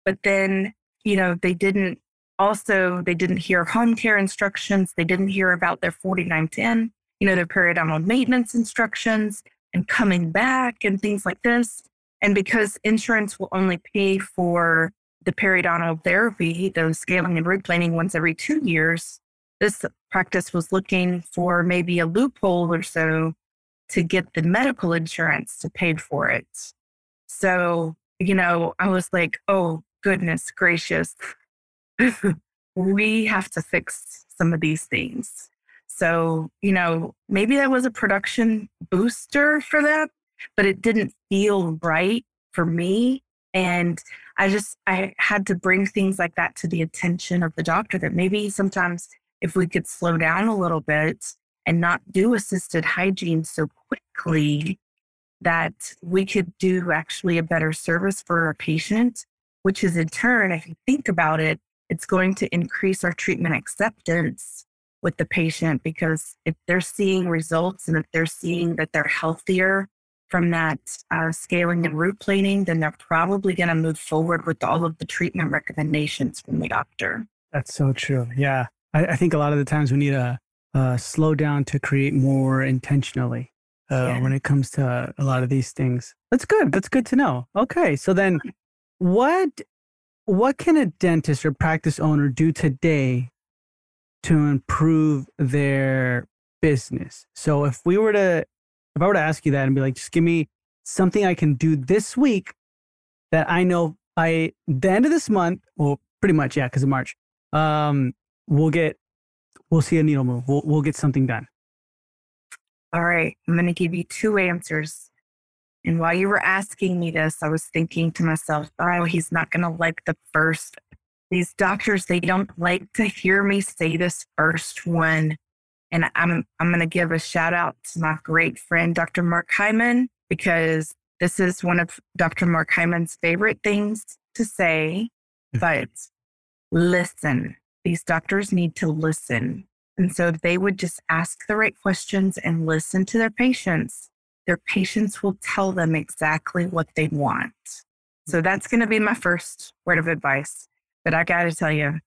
but then, you know, they didn't also, they didn't hear home care instructions. They didn't hear about their 4910, you know, their periodontal maintenance instructions and coming back and things like this. And because insurance will only pay for the periodontal therapy, those scaling and root planing once every two years, this practice was looking for maybe a loophole or so to get the medical insurance to pay for it. So, you know, I was like, oh, goodness gracious, we have to fix some of these things. So, you know, maybe that was a production booster for that, but it didn't feel right for me. And I just, I had to bring things like that to the attention of the doctor that maybe sometimes if we could slow down a little bit and not do assisted hygiene so quickly, that we could do actually a better service for our patient which is in turn, if you think about it, it's going to increase our treatment acceptance with the patient because if they're seeing results and if they're seeing that they're healthier from that uh, scaling and root planing, then they're probably going to move forward with all of the treatment recommendations from the doctor. That's so true. Yeah. I, I think a lot of the times we need a, a slow down to create more intentionally uh, yeah. when it comes to a lot of these things. That's good. That's good to know. Okay. So then what what can a dentist or practice owner do today to improve their business? So if we were to if I were to ask you that and be like, just give me something I can do this week that I know by the end of this month, well, pretty much, yeah, because of March, um, we'll get we'll see a needle move. We'll we'll get something done. All right. I'm gonna give you two answers. And while you were asking me this, I was thinking to myself, oh, he's not going to like the first. These doctors, they don't like to hear me say this first one. And I'm, I'm going to give a shout out to my great friend, Dr. Mark Hyman, because this is one of Dr. Mark Hyman's favorite things to say. But listen, these doctors need to listen. And so if they would just ask the right questions and listen to their patients, their patients will tell them exactly what they want. So that's going to be my first word of advice. But I got to tell you,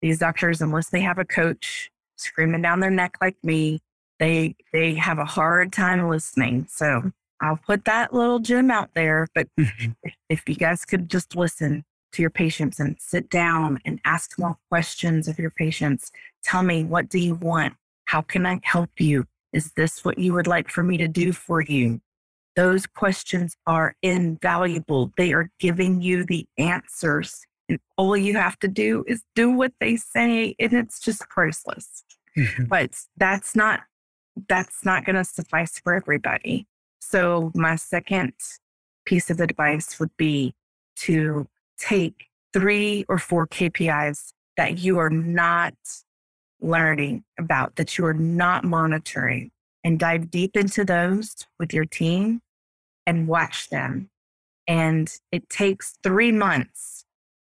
these doctors, unless they have a coach screaming down their neck like me, they they have a hard time listening. So I'll put that little gem out there. But if you guys could just listen to your patients and sit down and ask more questions of your patients, tell me what do you want? How can I help you? Is this what you would like for me to do for you? Those questions are invaluable. They are giving you the answers. And all you have to do is do what they say, and it's just priceless. Mm-hmm. But that's not that's not going to suffice for everybody. So my second piece of advice would be to take three or four KPIs that you are not learning about that you are not monitoring and dive deep into those with your team and watch them. And it takes three months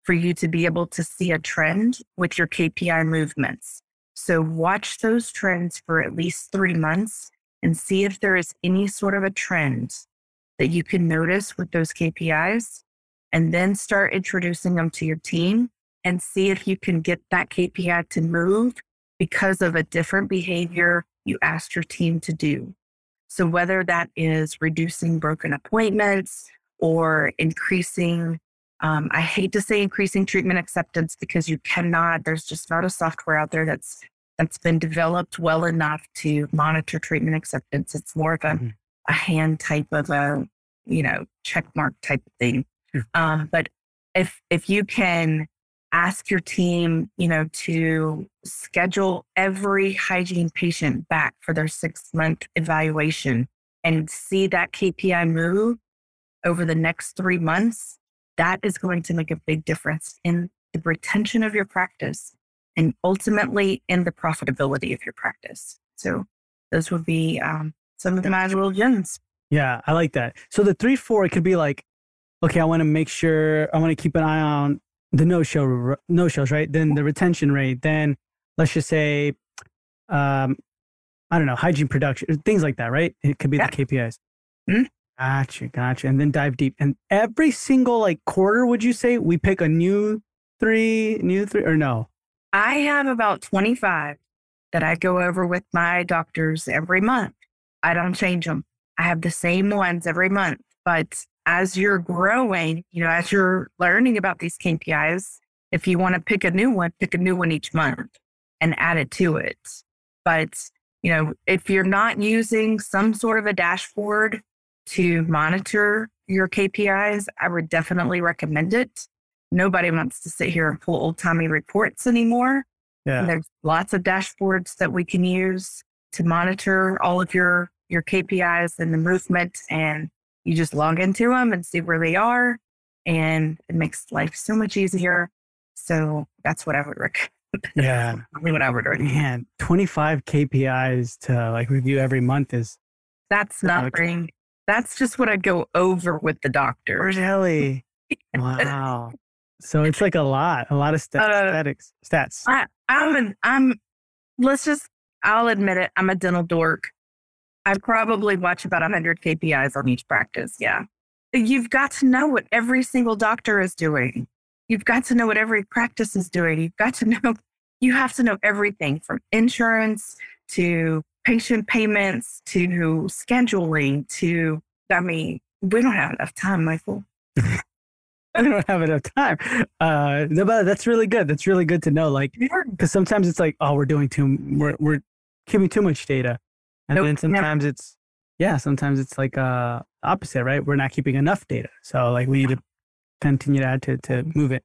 for you to be able to see a trend with your KPI movements. So watch those trends for at least three months and see if there is any sort of a trend that you can notice with those KPIs. And then start introducing them to your team and see if you can get that KPI to move because of a different behavior you asked your team to do. So, whether that is reducing broken appointments or increasing, um, I hate to say increasing treatment acceptance because you cannot, there's just not a software out there that's that's been developed well enough to monitor treatment acceptance. It's more of a, mm-hmm. a hand type of a, you know, check mark type of thing. Um, but if if you can ask your team, you know, to schedule every hygiene patient back for their six month evaluation and see that KPI move over the next three months, that is going to make a big difference in the retention of your practice and ultimately in the profitability of your practice. So those would be um, some of the magical gems. Yeah, I like that. So the three, four, it could be like, okay, I want to make sure I want to keep an eye on the no show no shows, right? Then the retention rate. Then let's just say, um, I don't know, hygiene production, things like that, right? It could be yeah. the KPIs. Mm-hmm. Gotcha, gotcha. And then dive deep. And every single like quarter, would you say we pick a new three, new three, or no? I have about 25 that I go over with my doctors every month. I don't change them. I have the same ones every month, but as you're growing, you know, as you're learning about these KPIs, if you want to pick a new one, pick a new one each month and add it to it. But, you know, if you're not using some sort of a dashboard to monitor your KPIs, I would definitely recommend it. Nobody wants to sit here and pull old timey reports anymore. Yeah. And there's lots of dashboards that we can use to monitor all of your your KPIs and the movement and you just log into them and see where they are. And it makes life so much easier. So that's what I would recommend. Yeah. what I would recommend. Man, 25 KPIs to like review every month is. That's not nothing. That's just what I go over with the doctor. Really? wow. So it's like a lot, a lot of st- uh, statics, stats. I, I'm, an, I'm, let's just, I'll admit it. I'm a dental dork. I probably watch about 100 KPIs on each practice. Yeah. You've got to know what every single doctor is doing. You've got to know what every practice is doing. You've got to know, you have to know everything from insurance to patient payments to scheduling to, I mean, we don't have enough time, Michael. I don't have enough time. Uh, but that's really good. That's really good to know. Like, because sometimes it's like, oh, we're doing too, we're, we're giving too much data. And nope, then sometimes it's yeah, sometimes it's like uh opposite, right? We're not keeping enough data. So like we need to continue to add to to move it.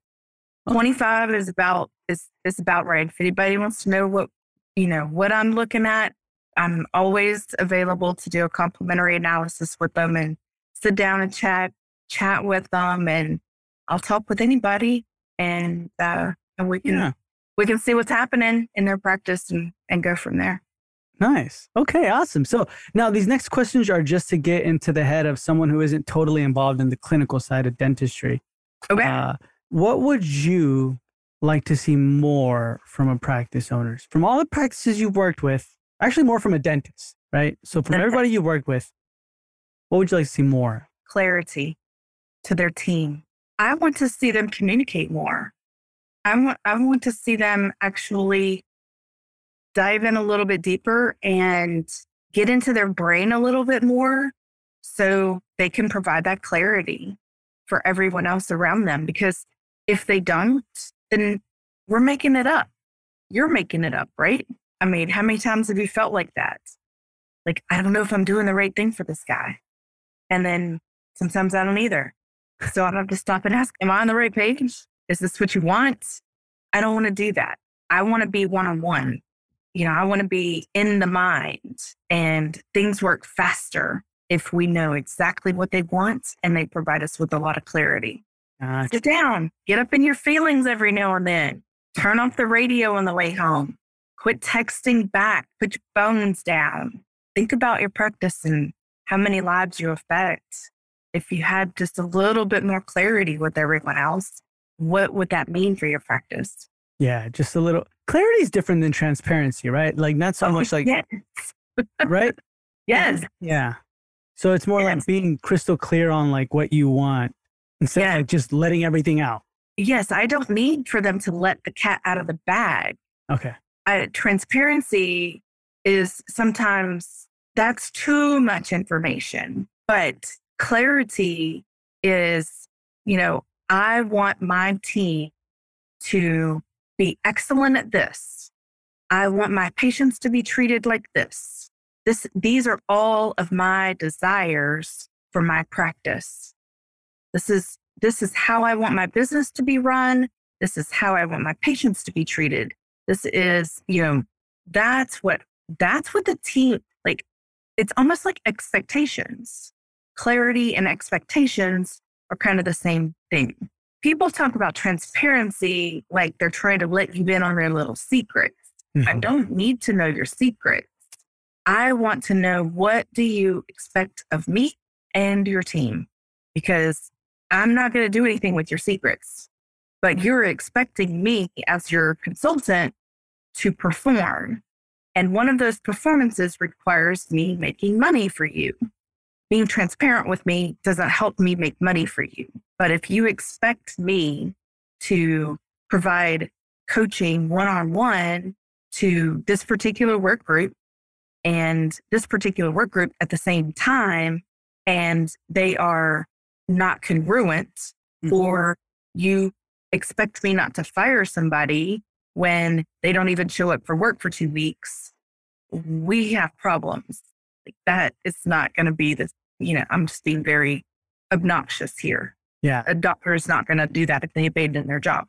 25 is about is is about right. If anybody wants to know what you know what I'm looking at, I'm always available to do a complimentary analysis with them and sit down and chat, chat with them and I'll talk with anybody and uh and we can yeah. we can see what's happening in their practice and, and go from there. Nice. Okay, awesome. So now these next questions are just to get into the head of someone who isn't totally involved in the clinical side of dentistry. Okay. Uh, what would you like to see more from a practice owners? From all the practices you've worked with, actually more from a dentist, right? So from everybody you work with, what would you like to see more? Clarity to their team. I want to see them communicate more. I want I want to see them actually dive in a little bit deeper and get into their brain a little bit more so they can provide that clarity for everyone else around them. Because if they don't, then we're making it up. You're making it up, right? I mean, how many times have you felt like that? Like, I don't know if I'm doing the right thing for this guy. And then sometimes I don't either. So I have to stop and ask, Am I on the right page? Is this what you want? I don't want to do that. I want to be one on one you know, I want to be in the mind and things work faster if we know exactly what they want and they provide us with a lot of clarity. Gotcha. Sit down, get up in your feelings every now and then, turn off the radio on the way home, quit texting back, put your phones down. Think about your practice and how many lives you affect. If you had just a little bit more clarity with everyone else, what would that mean for your practice? Yeah, just a little clarity is different than transparency, right? Like not so Oh, much like yes. right? yes. Yeah. So it's more like being crystal clear on like what you want instead of like just letting everything out. Yes. I don't need for them to let the cat out of the bag. Okay. I, transparency is sometimes that's too much information, but clarity is, you know, I want my team to be excellent at this. I want my patients to be treated like this. This, these are all of my desires for my practice. This is, this is how I want my business to be run. This is how I want my patients to be treated. This is, you know, that's what, that's what the team, like, it's almost like expectations. Clarity and expectations are kind of the same thing. People talk about transparency like they're trying to let you in on their little secrets. I Mhm. don't need to know your secrets. I want to know what do you expect of me and your team because I'm not going to do anything with your secrets. But you're expecting me as your consultant to perform. And one of those performances requires me making money for you. Being transparent with me doesn't help me make money for you. But if you expect me to provide coaching one on one to this particular work group and this particular work group at the same time, and they are not congruent, Mhm. or you expect me not to fire somebody when they don't even show up for work for two weeks, we have problems. Like that is not going to be this, you know, I'm just being very obnoxious here Yeah. a doctor is not going to do that if they abandon their job.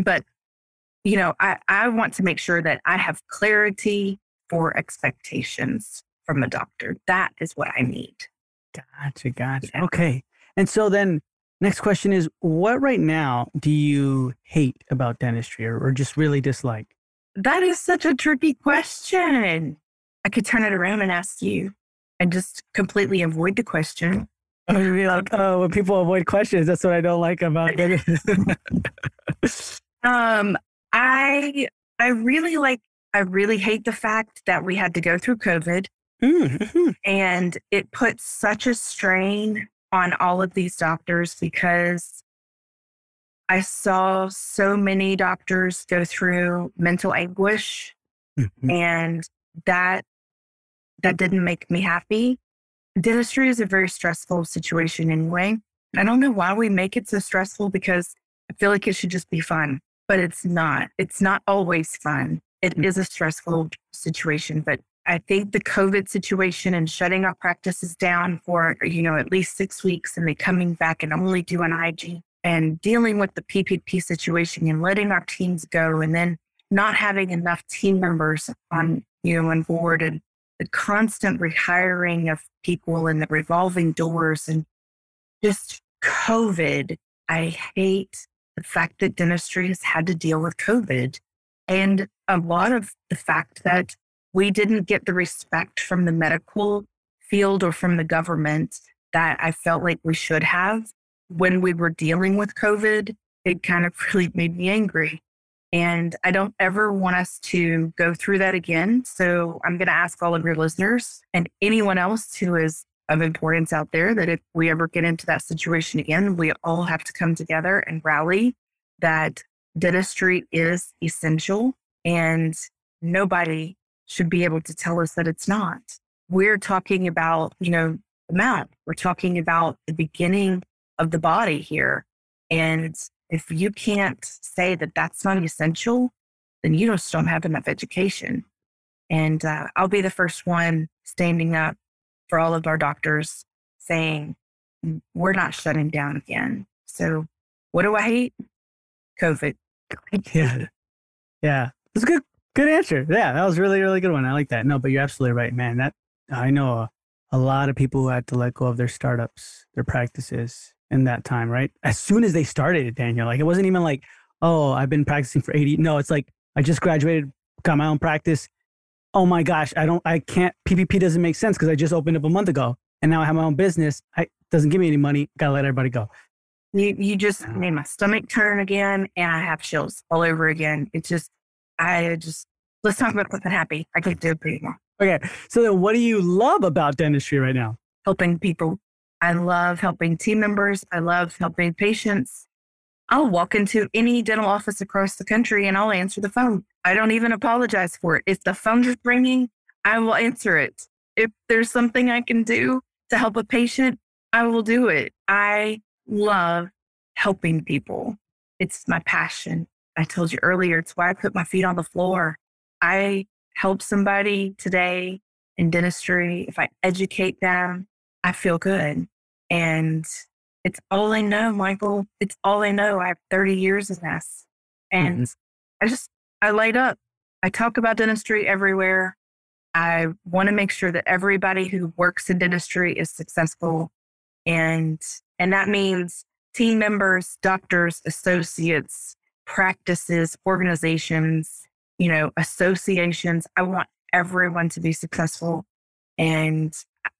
But, you know, I, I want to make sure that I have clarity for expectations from a doctor. That is what I need. Gotcha. Gotcha. Yeah. Okay. And so then next question is what right now do you hate about dentistry or, or just really dislike? That is such a tricky question. I could turn it around and ask you and just completely avoid the question. I would be like, oh, when people avoid questions, that's what I don't like about dentistry. Um, I I really like I really hate the fact that we had to go through COVID. Mhm. And it puts such a strain on all of these doctors because I saw so many doctors go through mental anguish Mhm. and that that didn't make me happy. Dentistry is a very stressful situation anyway. I don't know why we make it so stressful because I feel like it should just be fun, but it's not. It's not always fun. It Mm. is a stressful situation, but I think the COVID situation and shutting our practices down for, you know, at least six weeks and then coming back and only doing IG and dealing with the PPP situation and letting our teams go and then not having enough team members on, you know, on board and the constant rehiring of people and the revolving doors and just COVID. I hate the fact that dentistry has had to deal with COVID and a lot of the fact that we didn't get the respect from the medical field or from the government that I felt like we should have when we were dealing with COVID. It kind of really made me angry. And I don't ever want us to go through that again. So I'm going to ask all of your listeners and anyone else who is of importance out there that if we ever get into that situation again, we all have to come together and rally that dentistry is essential and nobody should be able to tell us that it's not. We're talking about, you know, the mouth. We're talking about the beginning of the body here. And if you can't say that that's not essential, then you just don't have enough education. And uh, I'll be the first one standing up for all of our doctors saying, "Mm, we're not shutting down again. So, what do I hate? COVID. Yeah. Yeah. That's a good good answer. Yeah, that was really, really good one. I like that. No, but you're absolutely right, man. That I know a, a lot of people who had to let go of their startups, their practices in that time, right? As soon as they started it, Danya. Like it wasn't even like, oh, I've been practicing for 80. No, it's like I just graduated, got my own practice. Oh my gosh, I don't I can't PPP doesn't make sense because I just opened up a month ago and now I have my own business. I doesn't give me any money. Gotta let everybody go. You, you just ah. made my stomach turn again, and I have chills all over again. It's just, I just, let's talk about something happy. I could do it pretty more. Okay. So then what do you love about dentistry right now? Helping people. I love helping team members. I love helping patients. I'll walk into any dental office across the country and I'll answer the phone. I don't even apologize for it. If the phone is ringing, I will answer it. If there's something I can do to help a patient, I will do it. I love helping people. It's my passion. I told you earlier, it's why I put my feet on the floor. I help somebody today in dentistry. If I educate them, I feel good. And it's all I know, Michael. It's all I know. I have 30 years in this. And mm-hmm. I just, I light up. I talk about dentistry everywhere. I want to make sure that everybody who works in dentistry is successful. And, and that means team members, doctors, associates, practices, organizations, you know, associations. I want everyone to be successful. And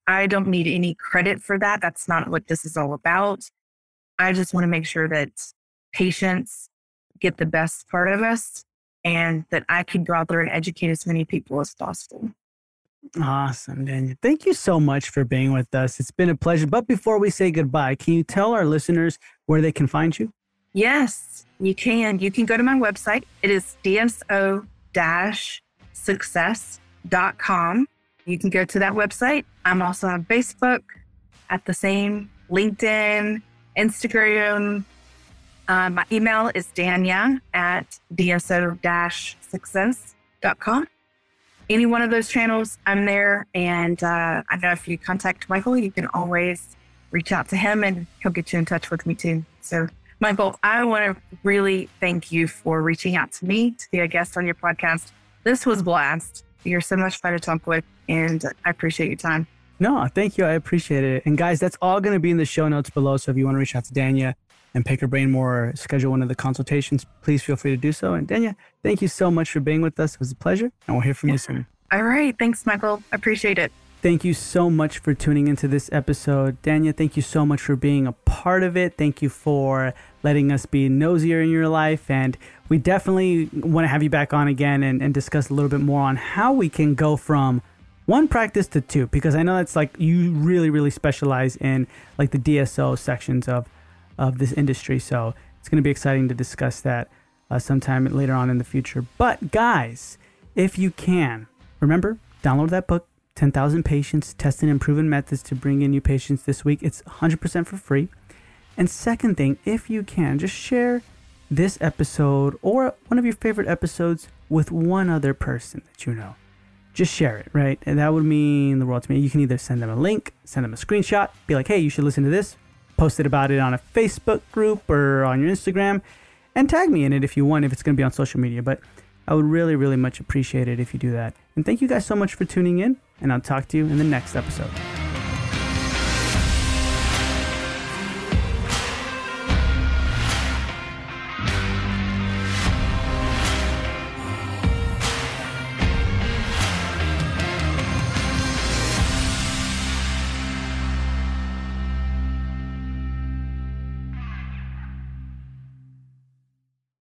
I don't need any credit for that. That's not what this is all about. I just want to make sure that patients get the best part of us and that I can go out there and educate as many people as possible. Awesome, Danya. Thank you so much for being with us. It's been a pleasure. But before we say goodbye, can you tell our listeners where they can find you? Yes, you can. You can go to my website. It is dso success.com. You can go to that website. I'm also on Facebook at the same LinkedIn, Instagram. Uh, my email is danya at dso-success.com any one of those channels, I'm there. And uh, I know if you contact Michael, you can always reach out to him and he'll get you in touch with me too. So, Michael, I want to really thank you for reaching out to me to be a guest on your podcast. This was blast. You're so much fun to talk with, and I appreciate your time. No, thank you. I appreciate it. And guys, that's all going to be in the show notes below. So if you want to reach out to Danya and pick her brain more, or schedule one of the consultations, please feel free to do so. And Danya, thank you so much for being with us. It was a pleasure. And we'll hear from yeah. you soon. All right. Thanks, Michael. Appreciate it. Thank you so much for tuning into this episode. Danya, thank you so much for being a part of it. Thank you for letting us be nosier in your life. And we definitely want to have you back on again and, and discuss a little bit more on how we can go from one practice to two, because I know that's like you really, really specialize in like the DSO sections of of this industry. So it's going to be exciting to discuss that uh, sometime later on in the future. But guys, if you can, remember, download that book, 10,000 Patients, Testing and Proven Methods to Bring in New Patients this week. It's 100% for free. And second thing, if you can, just share this episode or one of your favorite episodes with one other person that you know. Just share it, right? And that would mean the world to me. You can either send them a link, send them a screenshot, be like, hey, you should listen to this, posted about it on a Facebook group or on your Instagram, and tag me in it if you want, if it's going to be on social media. But I would really, really much appreciate it if you do that. And thank you guys so much for tuning in, and I'll talk to you in the next episode.